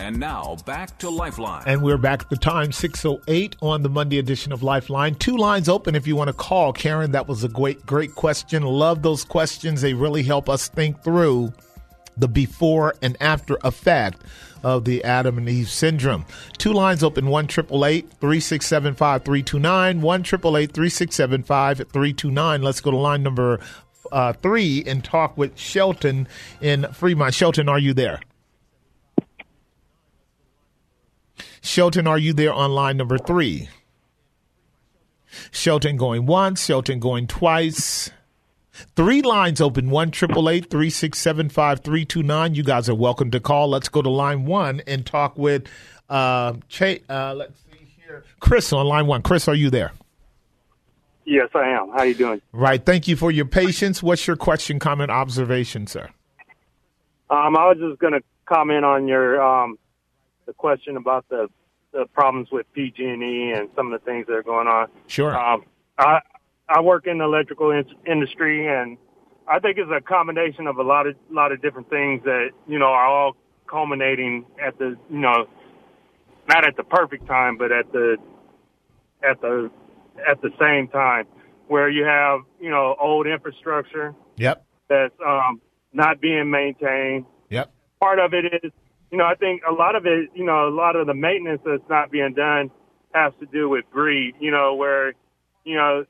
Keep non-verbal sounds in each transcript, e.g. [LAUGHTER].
And now back to Lifeline. And we're back at the time, 608 on the Monday edition of Lifeline. Two lines open if you want to call. Karen, that was a great, great question. Love those questions. They really help us think through the before and after effect of the Adam and Eve syndrome. Two lines open 1 367 5329. 1 367 5329. Let's go to line number uh, three and talk with Shelton in Fremont. Shelton, are you there? Shelton, are you there on line number three? Shelton going once, Shelton going twice. Three lines open one triple eight three six seven five three two nine. You guys are welcome to call. Let's go to line one and talk with uh, Ch- uh let's see here. Chris on line one. Chris, are you there? Yes, I am. How you doing? Right. Thank you for your patience. What's your question, comment, observation, sir? Um, I was just going to comment on your um, the question about the the problems with PG&E and some of the things that are going on. Sure. Um, I I work in the electrical in- industry, and I think it's a combination of a lot of lot of different things that you know are all culminating at the you know not at the perfect time, but at the at the at the same time, where you have you know old infrastructure Yep. that's um, not being maintained. Yep. Part of it is, you know, I think a lot of it, you know, a lot of the maintenance that's not being done has to do with greed. You know, where, you know,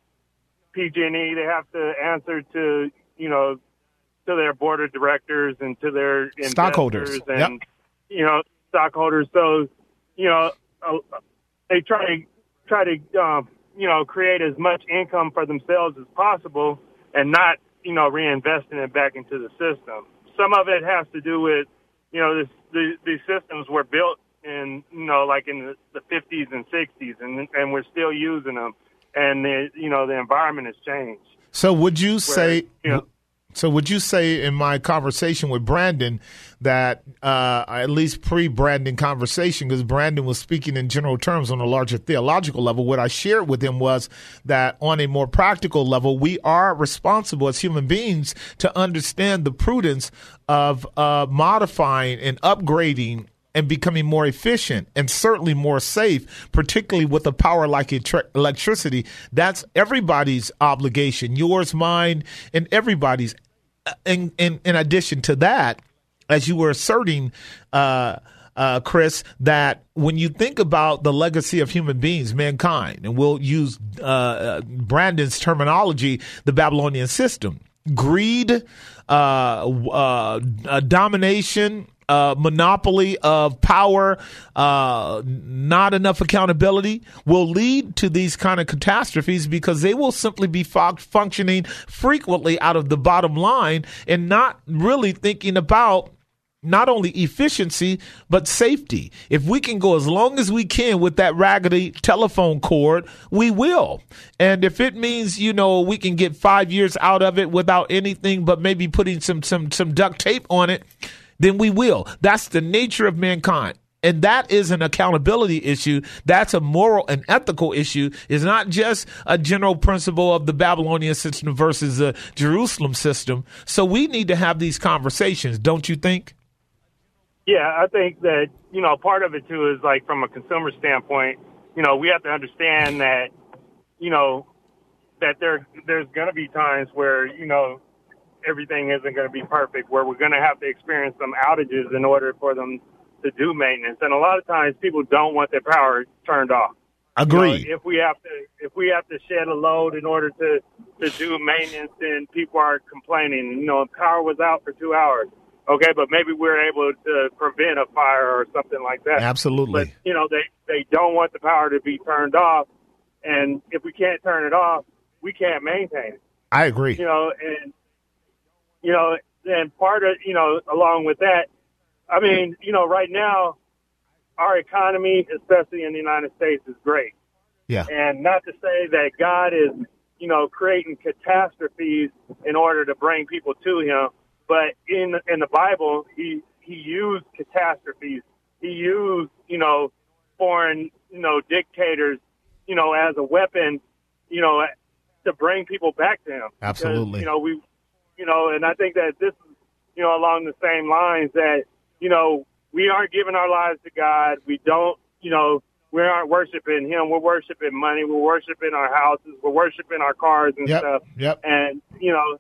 PG&E they have to answer to, you know, to their board of directors and to their Stockholders. and Yep. you know stockholders. So, you know, uh, they try to try to um, you know create as much income for themselves as possible and not you know reinvesting it back into the system. Some of it has to do with you know this, the these systems were built in you know like in the, the 50s and 60s and and we're still using them and the you know the environment has changed. So would you say? you know- so would you say in my conversation with Brandon that uh, at least pre-Brandon conversation, because Brandon was speaking in general terms on a larger theological level, what I shared with him was that on a more practical level, we are responsible as human beings to understand the prudence of uh, modifying and upgrading and becoming more efficient and certainly more safe, particularly with a power like electricity. That's everybody's obligation, yours, mine, and everybody's. Uh, In, in, in addition to that, as you were asserting, uh, uh, Chris, that when you think about the legacy of human beings, mankind, and we'll use uh, uh, Brandon's terminology, the Babylonian system, greed, uh, domination, uh, monopoly of power, uh, not enough accountability will lead to these kind of catastrophes because they will simply be fu- functioning frequently out of the bottom line and not really thinking about not only efficiency but safety. If we can go as long as we can with that raggedy telephone cord, we will. And if it means, you know, we can get 5 years out of it without anything but maybe putting some some some duct tape on it, then we will. That's the nature of mankind. And that is an accountability issue. That's a moral and ethical issue. It's not just a general principle of the Babylonian system versus the Jerusalem system. So we need to have these conversations, don't you think? Yeah, I think that, you know, part of it too is like from a consumer standpoint, you know, we have to understand that, you know, that there there's going to be times where, you know, everything isn't going to be perfect, where we're going to have to experience some outages in order for them to do maintenance. And a lot of times people don't want their power turned off. Agreed. You know, if we have to if we have to shed a load in order to to do maintenance, then people are complaining. You know, power was out for two hours. Okay, but maybe we're able to prevent a fire or something like that. Absolutely. But you know, they they don't want the power to be turned off, and if we can't turn it off, we can't maintain it. I agree. You know, and you know, and part of you know, along with that, I mean, you know, right now, our economy, especially in the United States, is great. Yeah. And not to say that God is, you know, creating catastrophes in order to bring people to Him, but in in the Bible, He He used catastrophes. He used, you know, foreign, you know, dictators, you know, as a weapon, you know, to bring people back to Him. Because, Absolutely. you know, we, you know, and I think that this is, you know, along the same lines that, you know, we aren't giving our lives to God. We don't, you know, we aren't worshiping Him. We're worshiping money. We're worshiping our houses. We're worshiping our cars and Yep. stuff. Yep. And you know,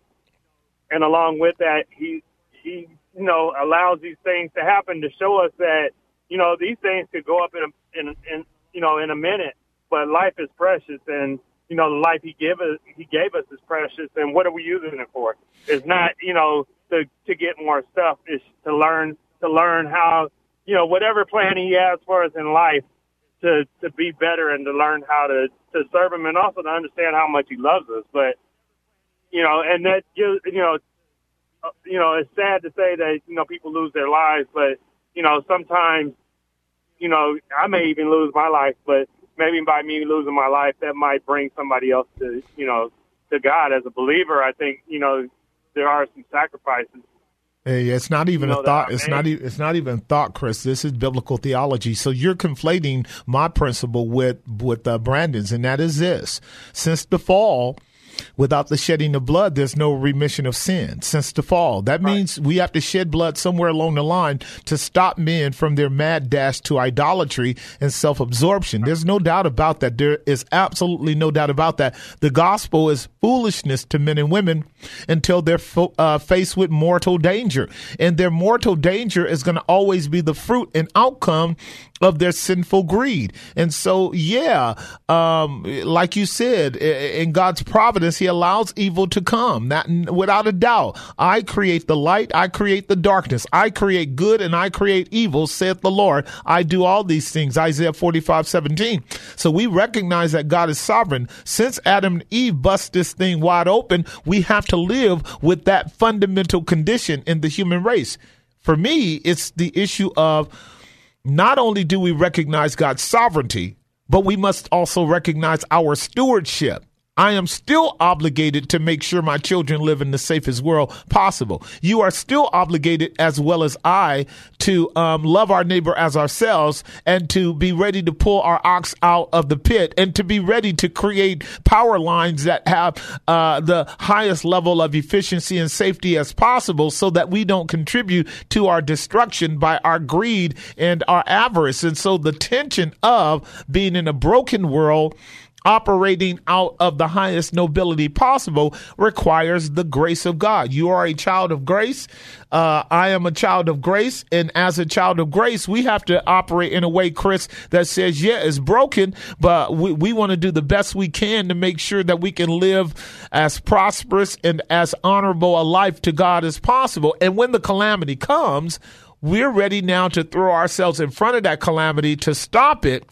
and along with that, He He you know allows these things to happen to show us that you know these things could go up in a, in in you know in a minute, but life is precious and. You know, the life he gave us, he gave us is precious, and what are we using it for? It's not, you know, to to get more stuff. It's to learn to learn how, you know, whatever plan he has for us in life, to to be better and to learn how to to serve him and also to understand how much he loves us. But you know, and that you know, you know, it's sad to say that you know people lose their lives, but you know sometimes, you know, I may even lose my life, but maybe by me losing my life, that might bring somebody else to you know to God as a believer. I think you know there are some sacrifices Hey, it's not even You know a thought. It's not. e- It's not even thought, Chris. This is biblical theology. So you're conflating my principle with with uh, Brandon's, and that is this: since the fall, without the shedding of blood, there's no remission of sin. Since the fall, that means we have to shed blood somewhere along the line to stop men from their mad dash to idolatry and self-absorption. There's no doubt about that. There is absolutely no doubt about that. The gospel is foolishness to men and women until they're fo- uh, faced with mortal danger. And their mortal danger is going to always be the fruit and outcome of their sinful greed. And so, yeah, um, like you said, in God's providence, He allows evil to come. That without a doubt, I create the light, I create the darkness, I create good, and I create evil, saith the Lord. I do all these things. Isaiah 45, 17. So we recognize that God is sovereign. Since Adam and Eve bust this thing wide open, we have to live with that fundamental condition in the human race. For me, it's the issue of not only do we recognize God's sovereignty, but we must also recognize our stewardship. I am still obligated to make sure my children live in the safest world possible. You are still obligated, as well as I, to um, love our neighbor as ourselves and to be ready to pull our ox out of the pit and to be ready to create power lines that have uh, the highest level of efficiency and safety as possible so that we don't contribute to our destruction by our greed and our avarice. And so the tension of being in a broken world operating out of the highest nobility possible requires the grace of God. You are a child of grace. Uh, I am a child of grace. And as a child of grace, we have to operate in a way, Chris, that says, yeah, it's broken, but we, we want to do the best we can to make sure that we can live as prosperous and as honorable a life to God as possible. And when the calamity comes, we're ready now to throw ourselves in front of that calamity to stop it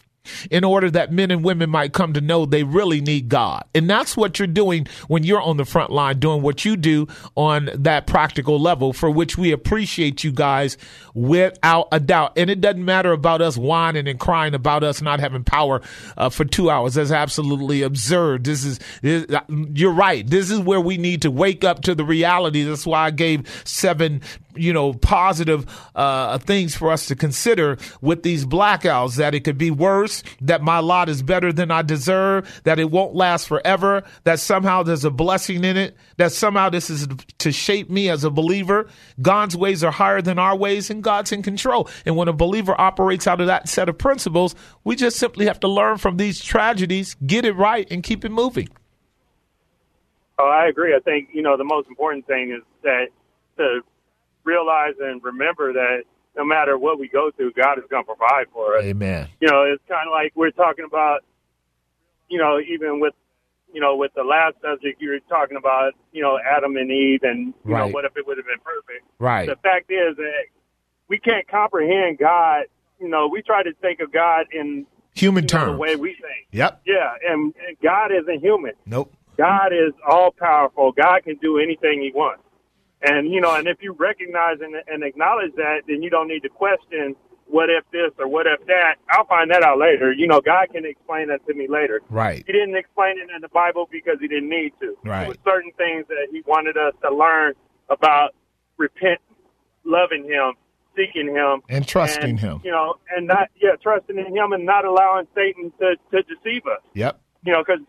in order that men and women might come to know they really need God. And that's what you're doing when you're on the front line doing what you do on that practical level, for which we appreciate you guys without a doubt. And it doesn't matter about us whining and crying about us not having power uh, for two hours. That's absolutely absurd. This is, this, you're right. This is where we need to wake up to the reality. That's why I gave seven you know positive uh, things for us to consider with these blackouts that it could be worse that my lot is better than i deserve that it won't last forever that somehow there's a blessing in it that somehow this is to shape me as a believer. God's ways are higher than our ways and god's in control. And when a believer operates out of that set of principles we just simply have to learn from these tragedies get it right and keep it moving. Oh, I agree. I think you know the most important thing is that to realize and remember that no matter what we go through, God is going to provide for us. amen You know, it's kind of like we're talking about. You know, even with you know with the last subject, you were talking about you know Adam and Eve, and you Right. know what if it would have been perfect. right The fact is that we can't comprehend God. You know, we try to think of God in human you know, terms the way we think. yep Yeah, and, and God isn't human. nope God is all powerful. God can do anything He wants. And you know, and if you recognize and, and acknowledge that, then you don't need to question what if this or what if that. I'll find that out later. You know, God can explain that to me later. Right. He didn't explain it in the Bible because he didn't need to. Right. There were certain things that he wanted us to learn about repent, loving him, seeking him, And trusting and, him. You know, and not yeah, trusting in him and not allowing Satan to to deceive us Yep. you know, because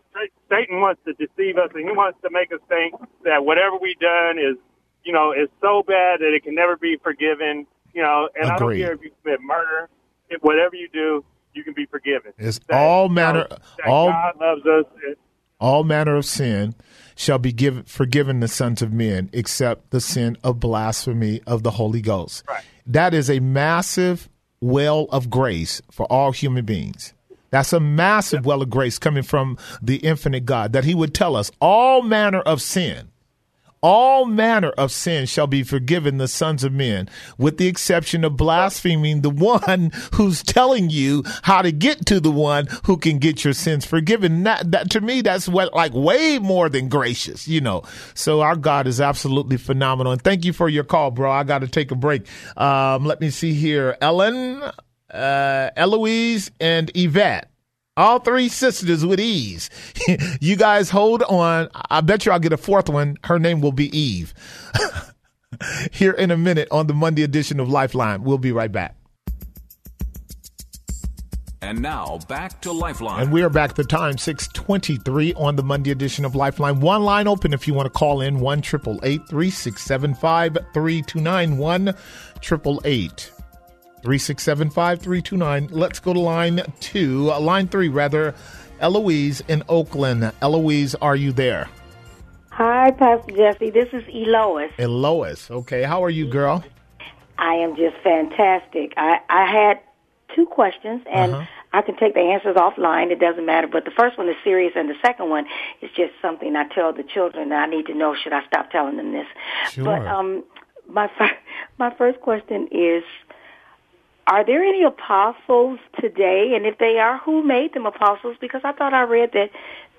Satan wants to deceive us and he wants to make us think that whatever we've done is, you know, is so bad that it can never be forgiven. You know, and I don't care if you commit murder, if whatever you do, you can be forgiven. It's That, all you know, manner- all- God loves us. all manner of sin shall be given forgiven the sons of men except the sin of blasphemy of the holy ghost Right. that is a massive well of grace for all human beings that's a massive well of grace coming from the infinite god that he would tell us all manner of sin all manner of sin shall be forgiven the sons of men, with the exception of blaspheming the one who's telling you how to get to the one who can get your sins forgiven. That, that to me, that's what like way more than gracious, you know. So our God is absolutely phenomenal. And thank you for your call, bro. I got to take a break. Um, let me see here, Ellen, uh, Eloise, and Yvette. All three sisters with ease. [LAUGHS] you guys hold on. I bet you I'll get a fourth one. Her name will be Eve. [LAUGHS] Here in a minute on the Monday edition of Lifeline. We'll be right back. And now back to Lifeline. And we are back the time, 623 on the Monday edition of Lifeline. One line open if you want to call in, 1 3675 329 1 3675 329. Let's go to line two, uh, line three, rather. Eloise in Oakland. Eloise, are you there? Hi, Pastor Jesse. This is Elois. Elois. Okay, how are you, girl? I am just fantastic. I, I had two questions, and Uh-huh. I can take the answers offline. It doesn't matter. But the first one is serious, and the second one is just something I tell the children that I need to know. Should I stop telling them this? Sure. But um, my fir- [LAUGHS] my first question is: Are there any apostles today? And if they are, who made them apostles? Because I thought I read that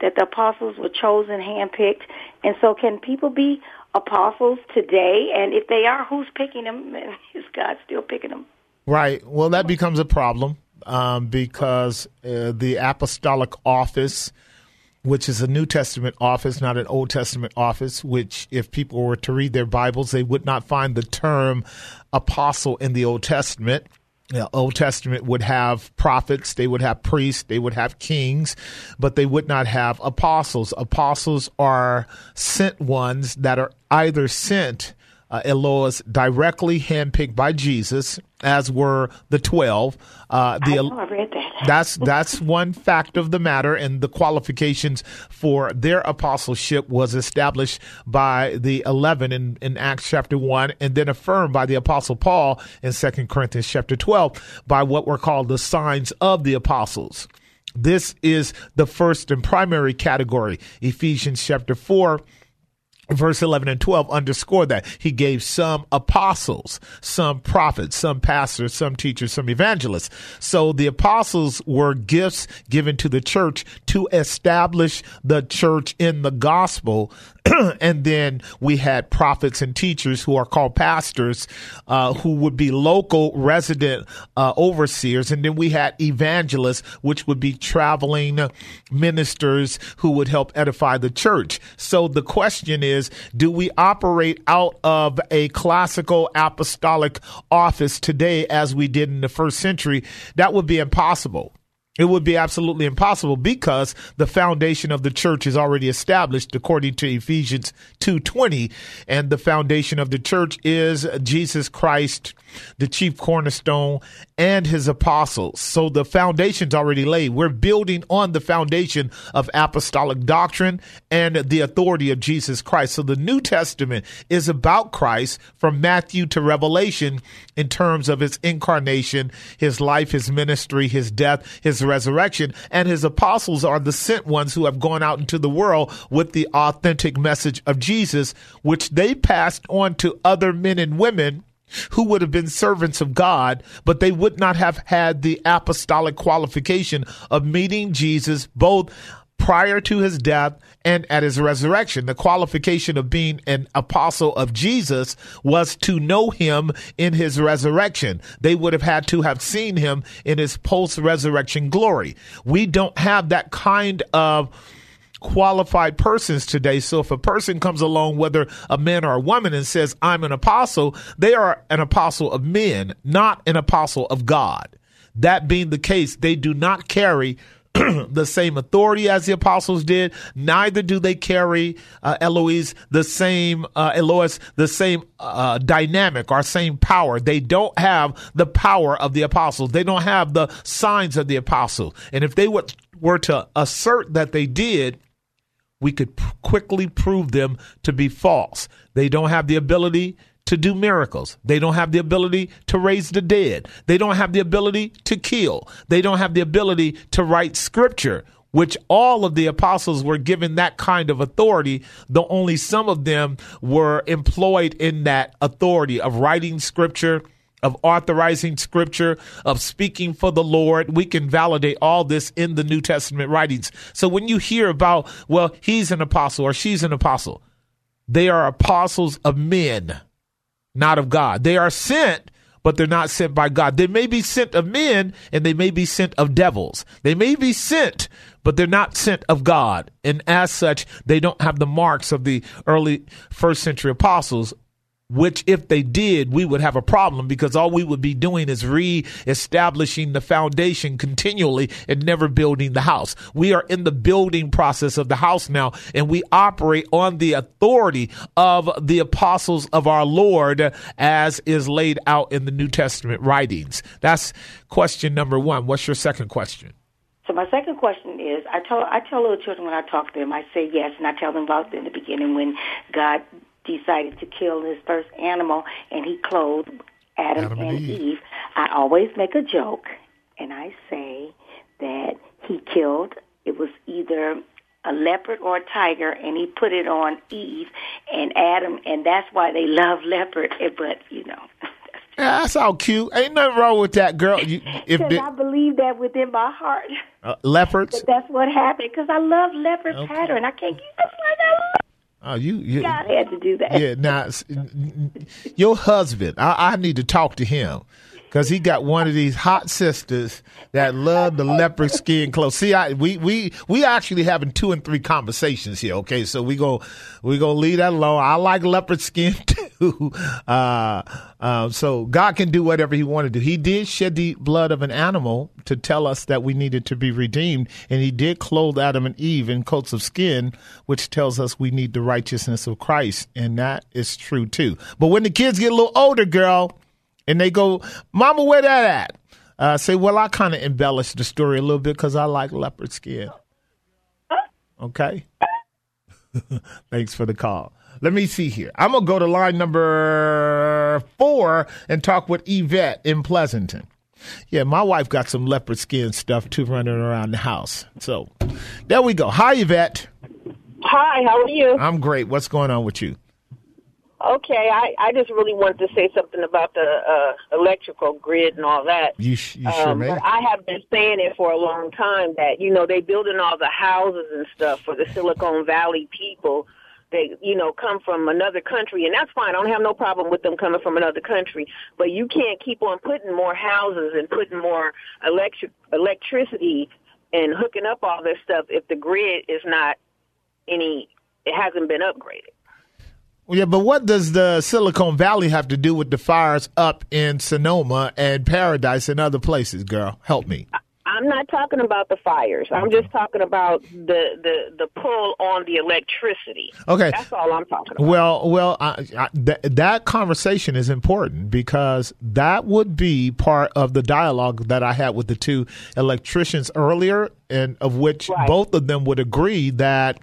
that the apostles were chosen, handpicked, and so can people be apostles today? And if they are, who's picking them? [LAUGHS] Is God still picking them? Right. Well, that becomes a problem um, because uh, the apostolic office, which is a New Testament office, not an Old Testament office, which if people were to read their Bibles, they would not find the term apostle in the Old Testament. Old Testament would have prophets, they would have priests, they would have kings, but they would not have apostles. Apostles are sent ones that are either sent uh, directly handpicked by Jesus, as were the twelve. Uh, the I know I read that. [LAUGHS] that's that's one fact of the matter, and the qualifications for their apostleship was established by the eleven in, in Acts chapter one, and then affirmed by the apostle Paul in Second Corinthians chapter twelve by what were called the signs of the apostles. This is the first and primary category. Ephesians chapter four verse 11 and 12 underscore that. He gave some apostles some prophets some pastors some teachers some evangelists. So the apostles were gifts given to the church to establish the church in the gospel [CLEARS THROAT] and then we had prophets and teachers who are called pastors uh, who would be local resident uh, overseers. And then we had evangelists which would be traveling ministers who would help edify the church. So the question is do we operate out of a classical apostolic office today as we did in the first century? That would be impossible it would be absolutely impossible because the foundation of the church is already established according to Ephesians 2:20 and the foundation of the church is Jesus Christ the chief cornerstone and his apostles. So the foundation's already laid. We're building on the foundation of apostolic doctrine and the authority of Jesus Christ. So the New Testament is about Christ from Matthew to Revelation in terms of his incarnation, his life, his ministry, his death, his resurrection, and his apostles are the sent ones who have gone out into the world with the authentic message of Jesus, which they passed on to other men and women who would have been servants of God, but they would not have had the apostolic qualification of meeting Jesus both prior to his death and at his resurrection. The qualification of being an apostle of Jesus was to know him in his resurrection. They would have had to have seen him in his post resurrection glory. We don't have that kind of qualified persons today. So if a person comes along, whether a man or a woman, and says, I'm an apostle, they are an apostle of men, not an apostle of God. That being the case, they do not carry [CLEARS THROAT] the same authority as the apostles did. Neither do they carry uh, Eloise the same uh, Eloise the same uh, dynamic or same power. They don't have the power of the apostles. They don't have the signs of the apostles. And if they would, were to assert that they did, we could p- quickly prove them to be false. They don't have the ability to do miracles. They don't have the ability to raise the dead. They don't have the ability to kill. They don't have the ability to write scripture, which all of the apostles were given that kind of authority, though only some of them were employed in that authority of writing scripture of authorizing scripture, of speaking for the Lord. We can validate all this in the New Testament writings. So when you hear about, well, he's an apostle or she's an apostle, they are apostles of men, not of God. They are sent, but they're not sent by God. They may be sent of men and they may be sent of devils. They may be sent, but they're not sent of God. And as such, they don't have the marks of the early first century apostles which if they did, we would have a problem because all we would be doing is re-establishing the foundation continually and never building the house. We are in the building process of the house now and we operate on the authority of the apostles of our Lord as is laid out in the New Testament writings. That's question number one. What's your second question? So my second question is, I tell I tell little children when I talk to them, I say yes, and I tell them about in the beginning when God decided to kill his first animal and he clothed Adam, Adam and, and Eve. Eve. I always make a joke and I say that he killed it was either a leopard or a tiger and he put it on Eve and Adam and that's why they love leopard [LAUGHS] but you know Yeah, that's all cute. Ain't nothing wrong with that, girl. You, if the, I believe that within my heart uh, leopards, that that's what happened because I love leopard Okay. pattern I can't keep just like I love oh, you, you God had to do that yeah. Now, s- n- n- your husband, I, I need to talk to him because he got one of these hot sisters that love the leopard skin clothes. See, I we we we actually having two and three conversations here. Okay, so we go we gonna leave that alone. I like leopard skin [LAUGHS] Uh, uh, so God can do whatever He wanted to. do. He did shed the blood of an animal to tell us that we needed to be redeemed, and He did clothe Adam and Eve in coats of skin, which tells us we need the righteousness of Christ, and that is true too. But when the kids get a little older, girl, and they go, "Mama, where that at?" Uh, say, "Well, I kind of embellished the story a little bit because I like leopard skin." Okay. [LAUGHS] Thanks for the call. Let me see here. I'm gonna go to line number four and talk with Yvette in Pleasanton. Yeah, my wife got some leopard skin stuff too running around the house. So there we go. Hi, Yvette. Hi, how are you? I'm great. What's going on with you? Okay, I, I just really wanted to say something about the uh, electrical grid and all that. You, sh- you sure Um, may. I have been saying it for a long time that you know they're building all the houses and stuff for the Silicon Valley people. They you know come from another country, and that's fine. I don't have no problem with them coming from another country. But you can't keep on putting more houses and putting more electric electricity and hooking up all this stuff if the grid is not any. It hasn't been upgraded. well, Yeah, but what does the Silicon Valley have to do with the fires up in Sonoma and Paradise and other places, girl? Help me. I'm not talking about the fires. I'm just talking about the the the pull on the electricity. Okay. That's all I'm talking about. Well, well, I, I, th- that conversation is important because that would be part of the dialogue that I had with the two electricians earlier, and of which Right. both of them would agree that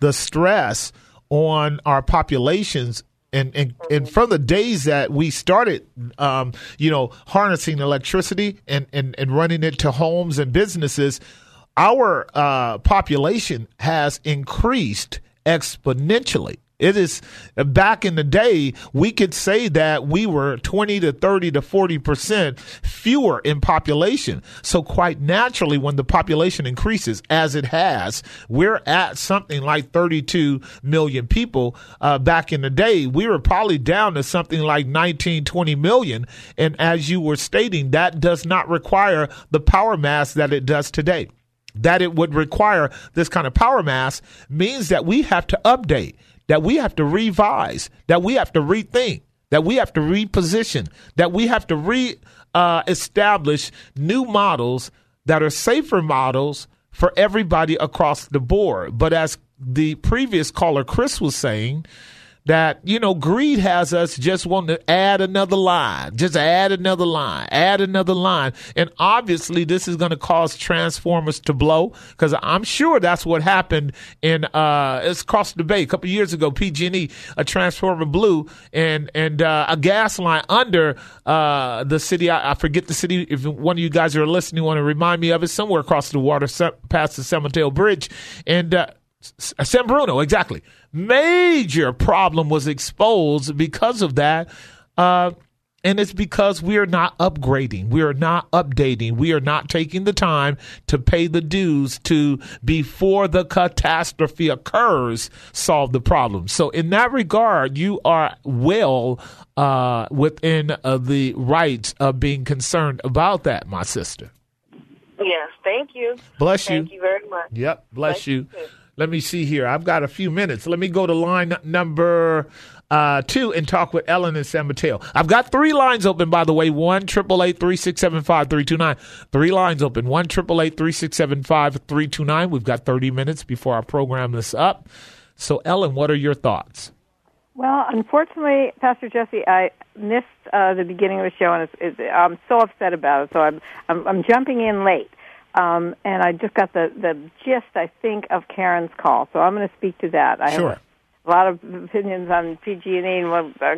the stress on our populations and, and and from the days that we started um, you know harnessing electricity and, and, and running it to homes and businesses our uh, population has increased exponentially It is back in the day, we could say that we were 20 to 30 to 40% fewer in population. So quite naturally, when the population increases as it has, we're at something like 32 million people. Uh, back in the day, we were probably down to something like 19, 20 million. And as you were stating, that does not require the power mass that it does today that it would require this kind of power mass means that we have to update, that we have to revise, that we have to rethink, that we have to reposition, that we have to re uh, establish new models that are safer models for everybody across the board. But as the previous caller, Chris, was saying, that you know greed has us just wanting to add another line just add another line add another line. And obviously this is going to cause transformers to blow because i'm sure that's what happened in uh it's across the bay. A couple years ago pg&e a transformer blew and and uh, a gas line under uh the city I, I, forget the city if one of you guys are listening want to remind me of it somewhere across the water past the san mateo bridge. And uh San Bruno, exactly. Major problem was exposed because of that. Uh, and it's because we are not upgrading. We are not updating. We are not taking the time to pay the dues to, before the catastrophe occurs, solve the problem. So, in that regard, you are well uh, within uh, the rights of being concerned about that, my sister. Yes, thank you. Bless you. Thank you very much. Yep, bless, bless you. you let me see here. I've got a few minutes. Let me go to line number uh, two and talk with Ellen in San Mateo. I've got three lines open, by the way. One triple eight three six seven five three two nine. Three lines open. One triple eight three six seven five three two nine. We've got thirty minutes before I program this up. So, Ellen, what are your thoughts? Well, unfortunately, Pastor Jesse, I missed uh, the beginning of the show, and it's, it's, I'm so upset about it. So I'm, I'm I'm jumping in late. Um, and I just got the, the gist, I think, of Karen's call. So I'm going to speak to that. I sure. have a lot of opinions on PG&E, and we'll uh,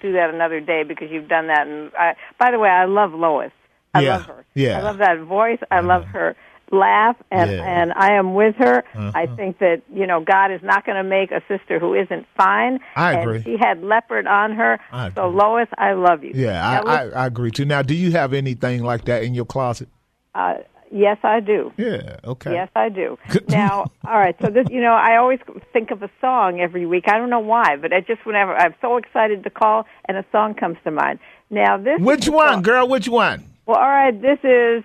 do that another day because you've done that. And I, by the way, I love Lois. I yeah. love her. Yeah. I love that voice. I, I love her laugh and yeah. and I am with her. Uh-huh. I think that you know God is not going to make a sister who isn't fine. I and agree. She had leopard on her. I so Lois, I love you. Yeah, I, I, I agree too. Now, do you have anything like that in your closet? Uh, Yes, I do. Yeah, okay. Yes, I do. [LAUGHS] now, all right. So this, you know, I always think of a song every week. I don't know why, but I just whenever I'm so excited to call and a song comes to mind. Now this. Which one, song. girl? Which one? Well, all right. This is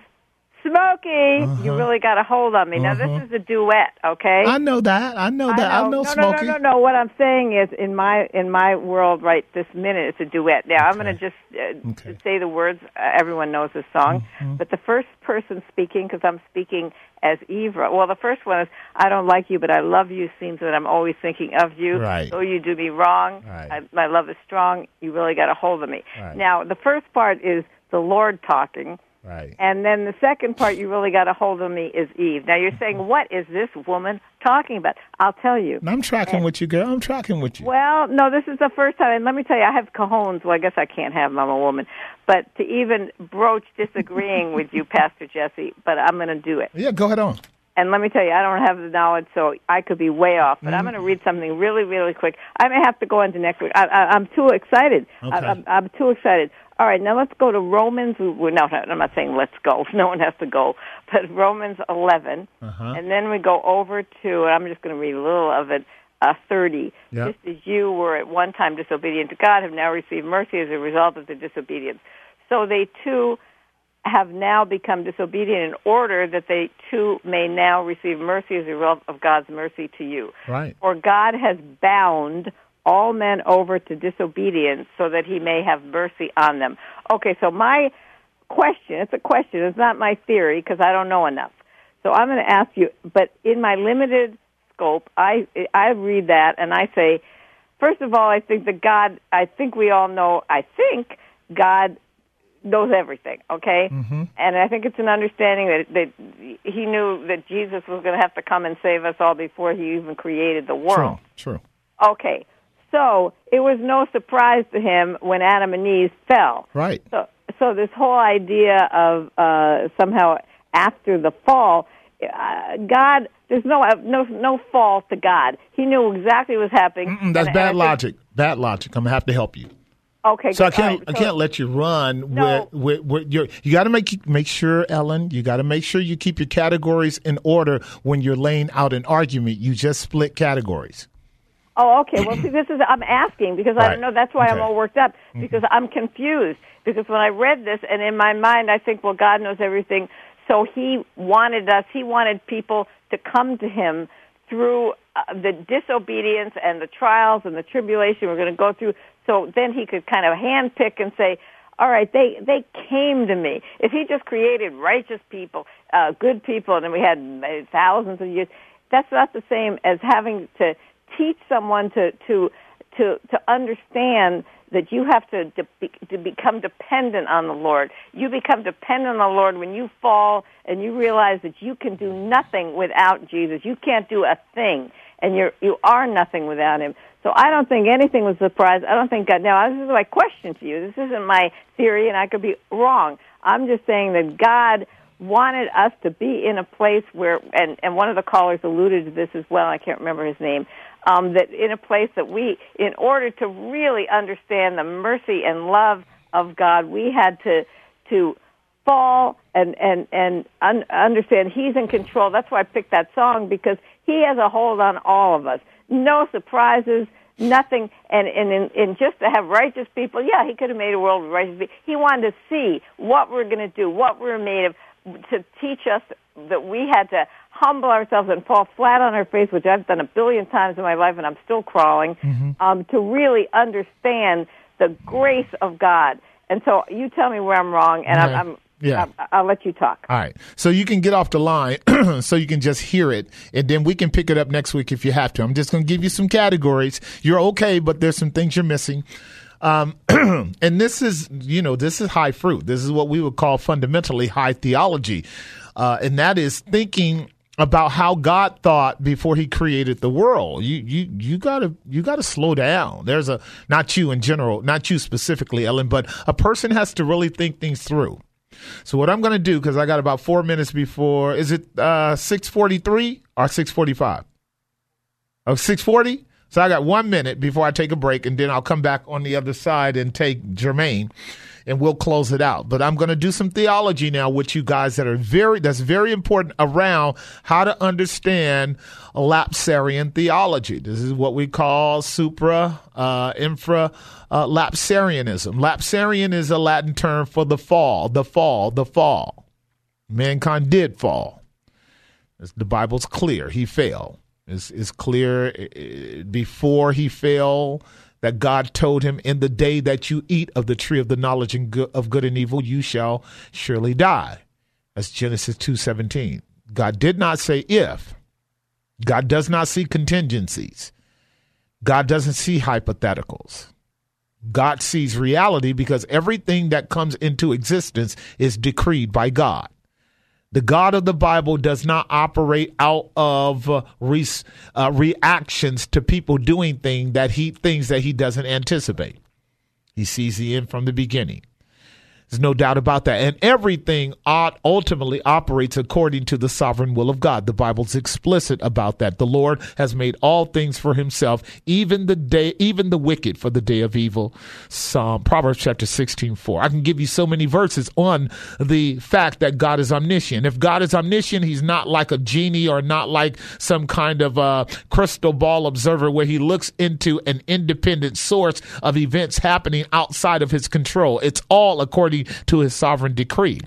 Smokey, uh-huh. you really got a hold on me. Now Uh-huh. this is a duet, okay? I know that. I know that. I know, no, Smokey. No, no, no, no. What I'm saying is, in my in my world, right this minute, it's a duet. Now I'm going to just uh, Okay. say the words. Uh, everyone knows this song, Mhm. but the first person speaking, because I'm speaking as Eva. Well, the first one is, "I don't like you, but I love you." Seems that I'm always thinking of you. Right. Though you do me wrong, Right. I, my love is strong. You really got a hold of me. Right. Now the first part is the Lord talking. Right. And then the second part you really got a hold of me is Eve. Now you're saying, what is this woman talking about? I'll tell you. I'm tracking And- with you, girl. I'm tracking with you. Well, no, this is the first time. And let me tell you, I have cajones. Well, I guess I can't have them. I'm a woman. But to even broach disagreeing with you, Pastor Jesse, but I'm going to do it. Yeah, go ahead on. And let me tell you, I don't have the knowledge, so I could be way off. But I'm Mm-hmm. going to read something really, really quick. I may have to go into next week. I, I, I'm too excited. Okay. I, I'm, I'm too excited. All right, now let's go to Romans. We're not, I'm not saying let's go. [LAUGHS] No one has to go. But Romans 11. Uh-huh. And then we go over to, and I'm just going to read a little of it, uh, 30. Yeah. Just as you were at one time disobedient to God, have now received mercy as a result of the disobedience. So they too have now become disobedient in order that they too may now receive mercy as a result of God's mercy to you. Right. For God has bound all men over to disobedience so that he may have mercy on them. Okay, so my question, it's a question, it's not my theory because I don't know enough. So I'm going to ask you, but in my limited scope, I I read that and I say, first of all, I think that God, I think we all know, I think God knows everything, okay? Mm-hmm. And I think it's an understanding that that he knew that Jesus was going to have to come and save us all before he even created the world. True. True. Okay. So, it was no surprise to him when Adam and Eve fell. Right. So so this whole idea of uh somehow after the fall uh, God, there's no no no fault to God. He knew exactly what was happening. Mm-mm, that's and, bad and logic. Bad logic. I'm gonna have to help you. Okay, so I can't Right, I can't let you run No. with, with, with your you got to make make sure Ellen you got to make sure you keep your categories in order when you're laying out an argument you just split categories Oh, okay. Well, see, this is I'm asking because I don't know. That's why I'm all worked up because I'm confused. Because when I read this, and in my mind, I think, well, God knows everything. So He wanted us. He wanted people to come to Him through uh, the disobedience and the trials and the tribulation we're going to go through. So then He could kind of handpick and say, all right, they they came to me. If he just created righteous people, uh, good people, and then we had uh, thousands of years, that's not the same as having to teach someone to to to to understand that you have to be, to become dependent on the Lord. You become dependent on the Lord when you fall and you realize that you can do nothing without Jesus. You can't do a thing, and you're you are nothing without Him. So I don't think anything was a surprise. I don't think God. Now this is my question to you. This isn't my theory, and I could be wrong. I'm just saying that God wanted us to be in a place where, and and one of the callers alluded to this as well. I can't remember his name. Um, that in a place that we, in order to really understand the mercy and love of God, we had to to fall and and and un- understand He's in control. That's why I picked that song because He has a hold on all of us. No surprises, nothing. And and in, in just to have righteous people, yeah, He could have made a world of righteous people. He wanted to see what we're going to do, what we're made of, to teach us that we had to humble ourselves and fall flat on our face, which I've done a billion times in my life, and I'm still crawling. Um, to really understand the grace of God. And so you tell me where I'm wrong, and Okay. I'm, I'm Yeah. I'm, I'll let you talk. all right so you can get off the line [CLEARS THROAT] so you can just hear it and then we can pick it up next week if you have to i'm just going to give you some categories you're okay but there's some things you're missing um, [CLEARS THROAT] and this is you know this is high fruit this is what we would call fundamentally high theology uh, and that is thinking about how God thought before he created the world. You you you gotta you gotta slow down. There's a not you in general, not you specifically, Ellen, but a person has to really think things through. So what I'm going to do because I got about four minutes before is it uh, 6:43 or 6:45? Oh, 6:40. So I got one minute before I take a break, and then I'll come back on the other side and take Jermaine, and we'll close it out. But I'm going to do some theology now with you guys that are very that's very important around how to understand lapsarian theology. This is what we call supra uh, infra uh, lapsarianism. Lapsarian is a Latin term for the fall, the fall, the fall. Mankind did fall. The Bible's clear. He fell. It's, it's clear before he fell that God told him, "In the day that you eat of the tree of the knowledge of good and evil, you shall surely die." That's Genesis two seventeen. God did not say if. God does not see contingencies. God doesn't see hypotheticals. God sees reality because everything that comes into existence is decreed by God. The God of the Bible does not operate out of uh, re- uh, reactions to people doing things that he things that he doesn't anticipate. He sees the end from the beginning. There's no doubt about that. And everything ultimately operates according to the sovereign will of God. The Bible's explicit about that. The Lord has made all things for himself, even the day, even the wicked for the day of evil. Psalm, Proverbs chapter 16, 4. I can give you so many verses on the fact that God is omniscient. If God is omniscient, he's not like a genie or not like some kind of uh, crystal ball observer where he looks into an independent source of events happening outside of his control. It's all to his sovereign decree.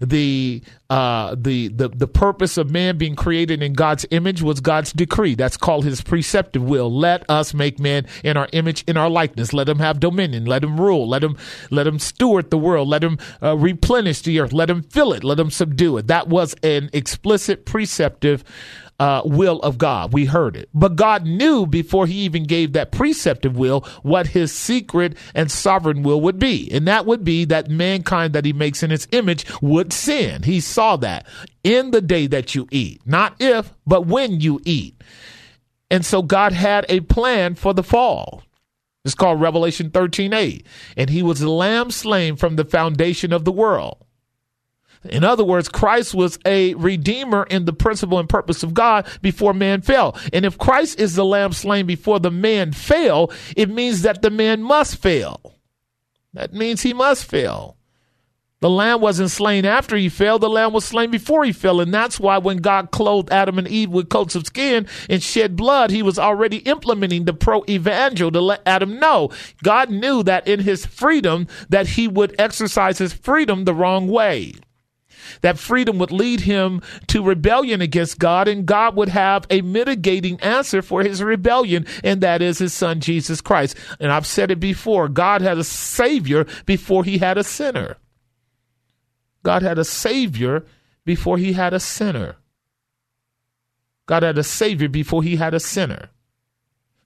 The uh, the the the purpose of man being created in God's image was God's decree. That's called His preceptive will. Let us make man in our image, in our likeness. Let him have dominion. Let him rule. Let him let him steward the world. Let him uh, replenish the earth. Let him fill it. Let him subdue it. That was an explicit preceptive uh, will of God. We heard it. But God knew before he even gave that preceptive will what his secret and sovereign will would be. And that would be that mankind that he makes in his image would sin. He saw that in the day that you eat. Not if, but when you eat. And so God had a plan for the fall. It's called Revelation 13 8. And he was the lamb slain from the foundation of the world. In other words, Christ was a redeemer in the principle and purpose of God before man fell. And if Christ is the lamb slain before the man fell, it means that the man must fail. That means he must fail. The lamb wasn't slain after he fell, the lamb was slain before he fell. And that's why when God clothed Adam and Eve with coats of skin and shed blood, he was already implementing the protevangel to let Adam know. God knew that in his freedom that he would exercise his freedom the wrong way that freedom would lead him to rebellion against God, and God would have a mitigating answer for his rebellion, and that is his son Jesus Christ. And I've said it before God had a savior before he had a sinner. God had a savior before he had a sinner. God had a savior before he had a sinner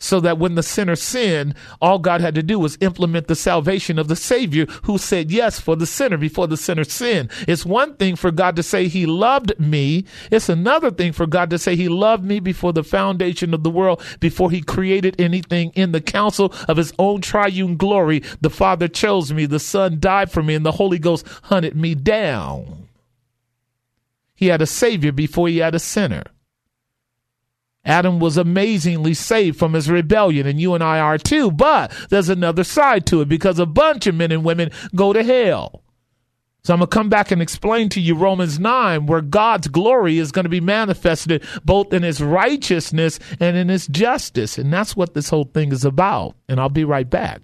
so that when the sinner sinned, all God had to do was implement the salvation of the Savior who said yes for the sinner before the sinner sinned. It's one thing for God to say he loved me. It's another thing for God to say he loved me before the foundation of the world, before he created anything in the counsel of his own triune glory. The Father chose me, the Son died for me, and the Holy Ghost hunted me down. He had a Savior before he had a sinner. Adam was amazingly saved from his rebellion, and you and I are too. But there's another side to it because a bunch of men and women go to hell. So I'm going to come back and explain to you Romans 9, where God's glory is going to be manifested both in his righteousness and in his justice. And that's what this whole thing is about. And I'll be right back.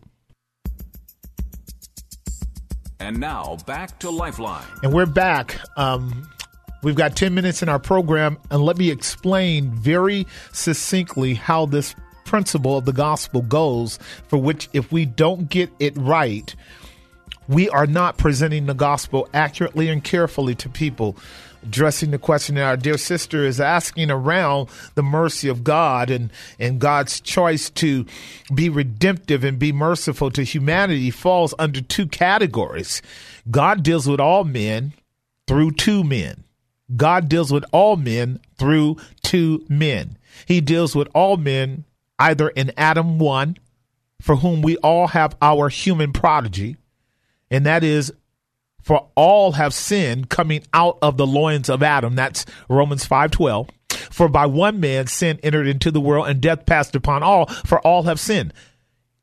And now back to Lifeline. And we're back. Um, We've got 10 minutes in our program, and let me explain very succinctly how this principle of the gospel goes, for which, if we don't get it right, we are not presenting the gospel accurately and carefully to people. Addressing the question that our dear sister is asking around the mercy of God and, and God's choice to be redemptive and be merciful to humanity falls under two categories. God deals with all men through two men. God deals with all men through two men. He deals with all men either in Adam 1, for whom we all have our human prodigy, and that is for all have sinned coming out of the loins of Adam. That's Romans 5:12. For by one man sin entered into the world and death passed upon all, for all have sinned.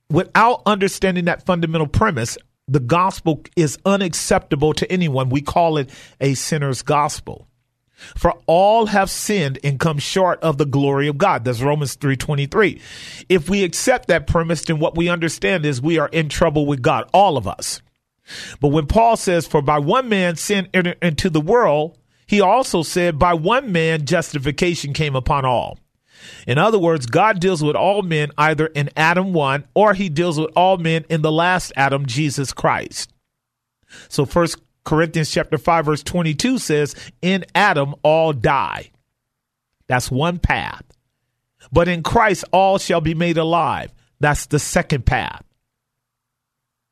Without understanding that fundamental premise, the gospel is unacceptable to anyone. We call it a sinner's gospel. For all have sinned and come short of the glory of God. That's Romans 3:23. If we accept that premise, then what we understand is we are in trouble with God, all of us. But when Paul says, For by one man sin entered into the world, he also said, By one man justification came upon all. In other words, God deals with all men either in Adam 1 or he deals with all men in the last Adam, Jesus Christ. So first Corinthians chapter 5 verse 22 says, "In Adam all die." That's one path. But in Christ all shall be made alive. That's the second path.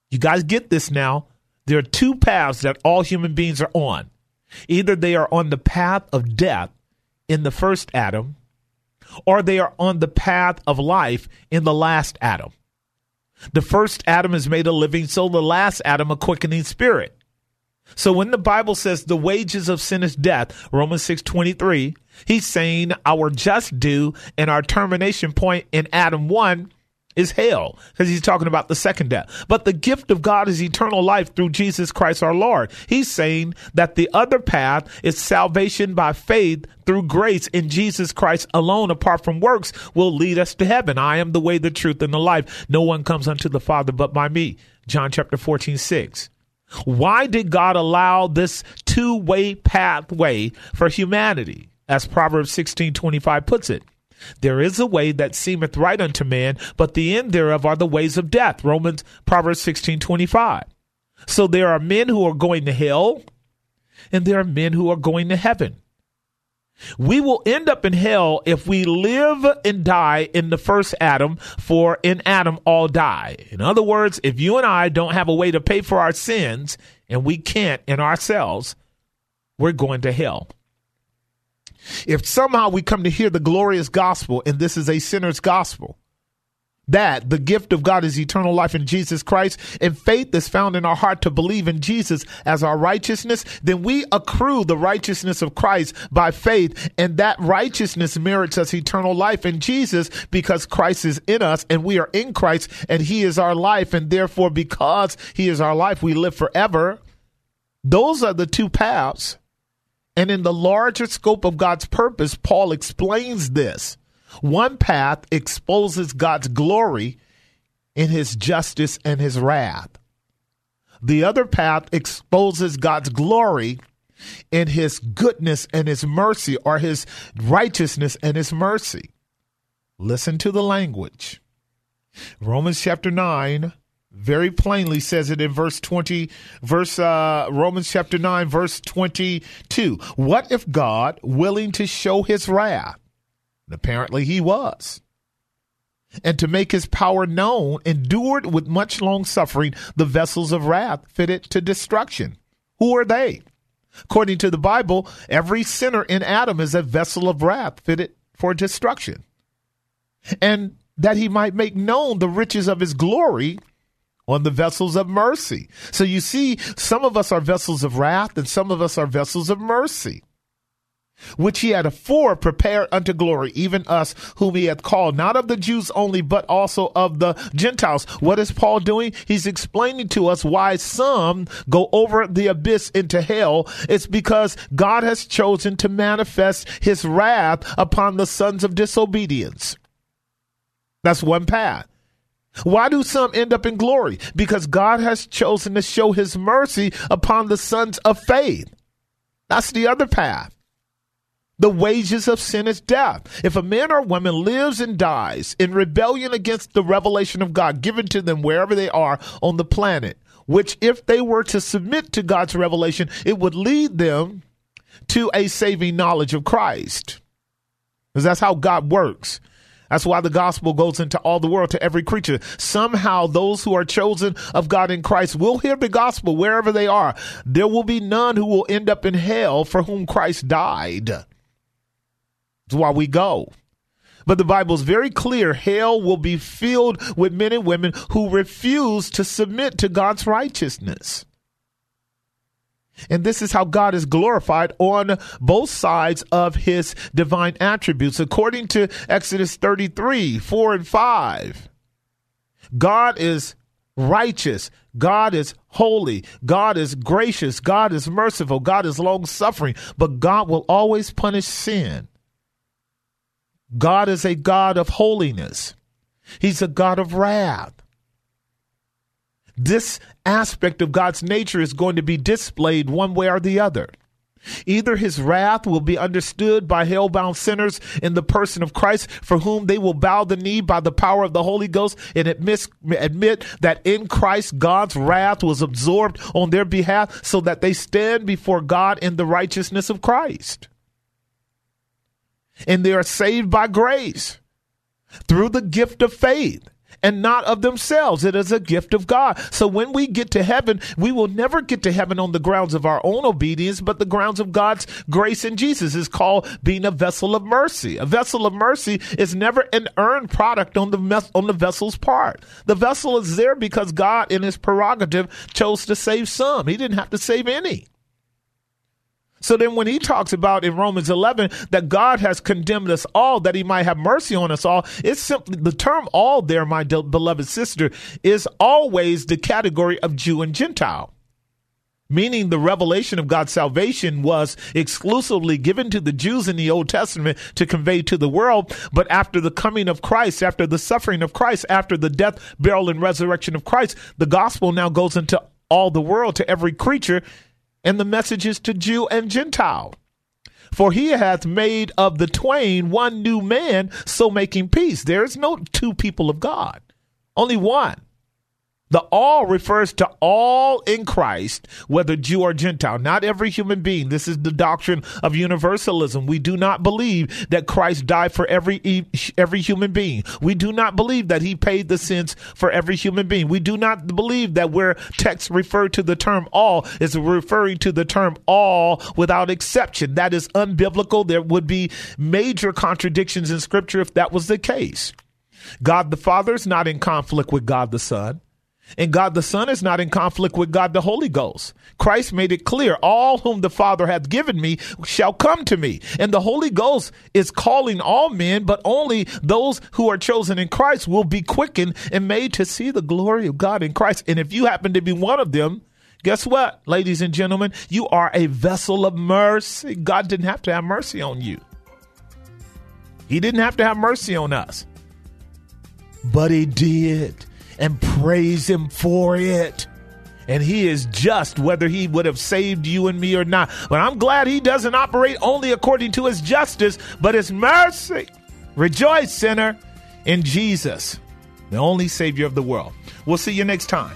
You guys get this now. There are two paths that all human beings are on. Either they are on the path of death in the first Adam, or they are on the path of life in the last Adam. The first Adam is made a living soul, the last Adam a quickening spirit. So when the Bible says the wages of sin is death, Romans 6:23, he's saying our just due and our termination point in Adam 1 is hell because he's talking about the second death. But the gift of God is eternal life through Jesus Christ our Lord. He's saying that the other path is salvation by faith through grace in Jesus Christ alone, apart from works, will lead us to heaven. I am the way, the truth, and the life. No one comes unto the Father but by me. John chapter 14, 6. Why did God allow this two way pathway for humanity? As Proverbs 16 25 puts it. There is a way that seemeth right unto man, but the end thereof are the ways of death. Romans Proverbs 16 25. So there are men who are going to hell, and there are men who are going to heaven. We will end up in hell if we live and die in the first Adam, for in Adam all die. In other words, if you and I don't have a way to pay for our sins, and we can't in ourselves, we're going to hell. If somehow we come to hear the glorious gospel, and this is a sinner's gospel, that the gift of God is eternal life in Jesus Christ, and faith is found in our heart to believe in Jesus as our righteousness, then we accrue the righteousness of Christ by faith, and that righteousness merits us eternal life in Jesus because Christ is in us and we are in Christ and He is our life, and therefore, because He is our life, we live forever. Those are the two paths. And in the larger scope of God's purpose, Paul explains this. One path exposes God's glory in his justice and his wrath. The other path exposes God's glory in his goodness and his mercy, or his righteousness and his mercy. Listen to the language. Romans chapter 9 very plainly says it in verse 20 verse uh, romans chapter 9 verse 22 what if god willing to show his wrath and apparently he was and to make his power known endured with much long suffering the vessels of wrath fitted to destruction who are they according to the bible every sinner in adam is a vessel of wrath fitted for destruction and that he might make known the riches of his glory on the vessels of mercy. So you see, some of us are vessels of wrath and some of us are vessels of mercy. Which he had afore prepared unto glory, even us whom he hath called, not of the Jews only, but also of the Gentiles. What is Paul doing? He's explaining to us why some go over the abyss into hell. It's because God has chosen to manifest his wrath upon the sons of disobedience. That's one path. Why do some end up in glory? Because God has chosen to show his mercy upon the sons of faith. That's the other path. The wages of sin is death. If a man or woman lives and dies in rebellion against the revelation of God given to them wherever they are on the planet, which if they were to submit to God's revelation, it would lead them to a saving knowledge of Christ. Because that's how God works. That's why the gospel goes into all the world to every creature. Somehow those who are chosen of God in Christ will hear the gospel wherever they are. There will be none who will end up in hell for whom Christ died. That's why we go. But the Bible is very clear hell will be filled with men and women who refuse to submit to God's righteousness. And this is how God is glorified on both sides of his divine attributes. According to Exodus 33 4 and 5, God is righteous. God is holy. God is gracious. God is merciful. God is long suffering. But God will always punish sin. God is a God of holiness, He's a God of wrath this aspect of God's nature is going to be displayed one way or the other. Either his wrath will be understood by hell-bound sinners in the person of Christ, for whom they will bow the knee by the power of the Holy Ghost and admit, admit that in Christ God's wrath was absorbed on their behalf so that they stand before God in the righteousness of Christ. And they are saved by grace through the gift of faith and not of themselves. It is a gift of God. So when we get to heaven, we will never get to heaven on the grounds of our own obedience, but the grounds of God's grace in Jesus is called being a vessel of mercy. A vessel of mercy is never an earned product on the mes- on the vessel's part. The vessel is there because God, in His prerogative, chose to save some. He didn't have to save any. So then, when he talks about in Romans 11 that God has condemned us all, that he might have mercy on us all, it's simply the term all there, my de- beloved sister, is always the category of Jew and Gentile. Meaning the revelation of God's salvation was exclusively given to the Jews in the Old Testament to convey to the world. But after the coming of Christ, after the suffering of Christ, after the death, burial, and resurrection of Christ, the gospel now goes into all the world to every creature and the messages to Jew and Gentile. For he hath made of the twain one new man, so making peace. There is no two people of God, only one. The all refers to all in Christ, whether Jew or Gentile, not every human being. This is the doctrine of universalism. We do not believe that Christ died for every every human being. We do not believe that he paid the sins for every human being. We do not believe that where texts refer to the term all is referring to the term all without exception. That is unbiblical. There would be major contradictions in scripture if that was the case. God the Father is not in conflict with God the Son. And God the Son is not in conflict with God the Holy Ghost. Christ made it clear all whom the Father hath given me shall come to me. And the Holy Ghost is calling all men, but only those who are chosen in Christ will be quickened and made to see the glory of God in Christ. And if you happen to be one of them, guess what, ladies and gentlemen? You are a vessel of mercy. God didn't have to have mercy on you, He didn't have to have mercy on us, but He did and praise him for it. And he is just whether he would have saved you and me or not. But I'm glad he doesn't operate only according to his justice, but his mercy. Rejoice, sinner, in Jesus, the only Savior of the world. We'll see you next time.